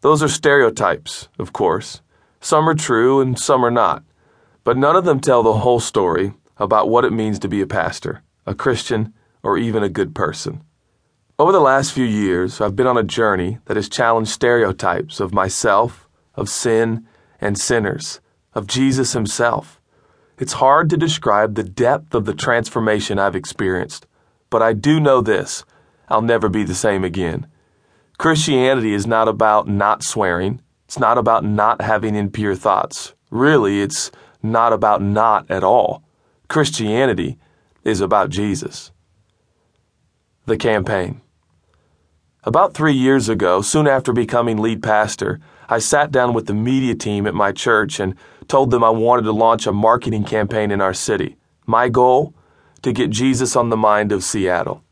Those are stereotypes, of course. Some are true and some are not. But none of them tell the whole story about what it means to be a pastor, a Christian, or even a good person. Over the last few years, I've been on a journey that has challenged stereotypes of myself, of sin, and sinners, of Jesus himself. It's hard to describe the depth of the transformation I've experienced, but I do know this I'll never be the same again. Christianity is not about not swearing, it's not about not having impure thoughts. Really, it's not about not at all. Christianity is about Jesus. The campaign. About three years ago, soon after becoming lead pastor, I sat down with the media team at my church and told them I wanted to launch a marketing campaign in our city. My goal? To get Jesus on the mind of Seattle.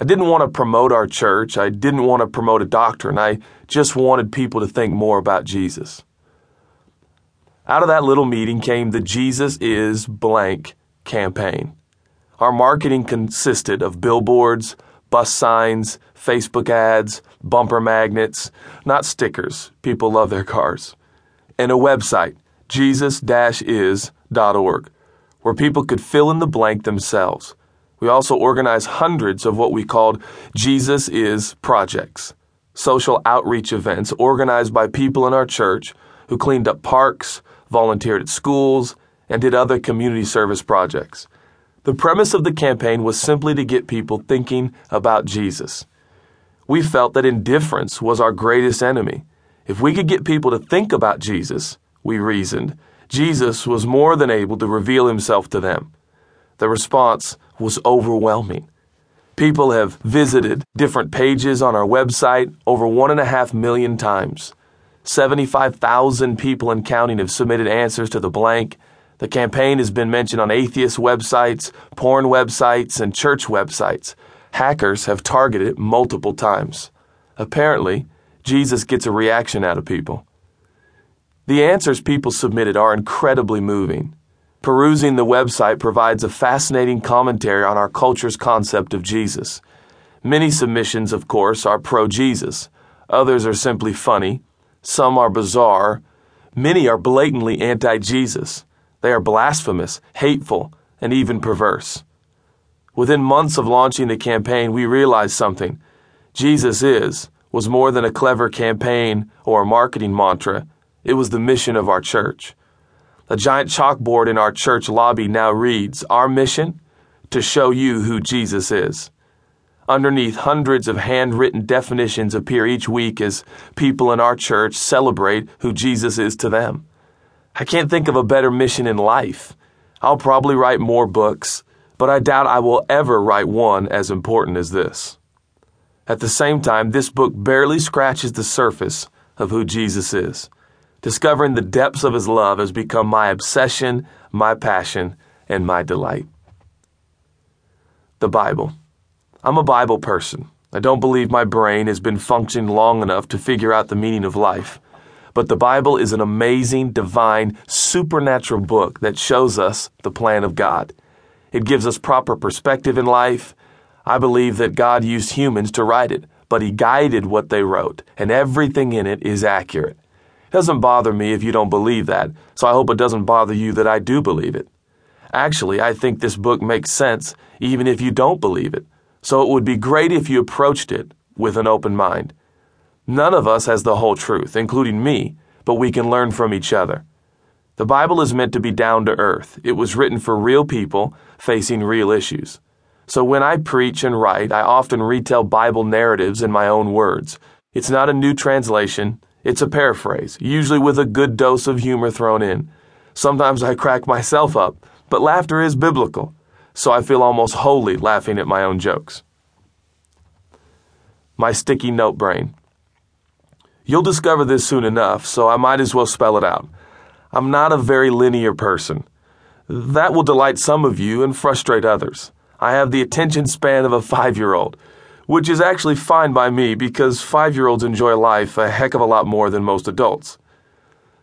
I didn't want to promote our church. I didn't want to promote a doctrine. I just wanted people to think more about Jesus. Out of that little meeting came the Jesus is blank campaign. Our marketing consisted of billboards, bus signs, Facebook ads, bumper magnets, not stickers, people love their cars, and a website, jesus-is.org, where people could fill in the blank themselves. We also organized hundreds of what we called Jesus Is projects, social outreach events organized by people in our church who cleaned up parks, volunteered at schools, and did other community service projects. The premise of the campaign was simply to get people thinking about Jesus. We felt that indifference was our greatest enemy. If we could get people to think about Jesus, we reasoned, Jesus was more than able to reveal himself to them. The response was overwhelming. People have visited different pages on our website over one and a half million times. 75,000 people and counting have submitted answers to the blank, the campaign has been mentioned on atheist websites, porn websites, and church websites. Hackers have targeted it multiple times. Apparently, Jesus gets a reaction out of people. The answers people submitted are incredibly moving. Perusing the website provides a fascinating commentary on our culture's concept of Jesus. Many submissions, of course, are pro Jesus. Others are simply funny. Some are bizarre. Many are blatantly anti Jesus. They are blasphemous, hateful, and even perverse. Within months of launching the campaign, we realized something. Jesus is was more than a clever campaign or a marketing mantra. It was the mission of our church. The giant chalkboard in our church lobby now reads, Our mission? To show you who Jesus is. Underneath, hundreds of handwritten definitions appear each week as people in our church celebrate who Jesus is to them. I can't think of a better mission in life. I'll probably write more books, but I doubt I will ever write one as important as this. At the same time, this book barely scratches the surface of who Jesus is. Discovering the depths of his love has become my obsession, my passion, and my delight. The Bible. I'm a Bible person. I don't believe my brain has been functioning long enough to figure out the meaning of life. But the Bible is an amazing, divine, supernatural book that shows us the plan of God. It gives us proper perspective in life. I believe that God used humans to write it, but He guided what they wrote, and everything in it is accurate. It doesn't bother me if you don't believe that, so I hope it doesn't bother you that I do believe it. Actually, I think this book makes sense even if you don't believe it, so it would be great if you approached it with an open mind. None of us has the whole truth, including me, but we can learn from each other. The Bible is meant to be down to earth. It was written for real people facing real issues. So when I preach and write, I often retell Bible narratives in my own words. It's not a new translation, it's a paraphrase, usually with a good dose of humor thrown in. Sometimes I crack myself up, but laughter is biblical, so I feel almost holy laughing at my own jokes. My sticky note brain. You'll discover this soon enough, so I might as well spell it out. I'm not a very linear person. That will delight some of you and frustrate others. I have the attention span of a five year old, which is actually fine by me because five year olds enjoy life a heck of a lot more than most adults.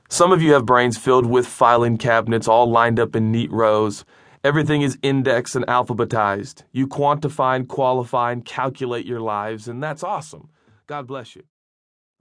Some of you have brains filled with filing cabinets all lined up in neat rows. Everything is indexed and alphabetized. You quantify and qualify and calculate your lives, and that's awesome. God bless you.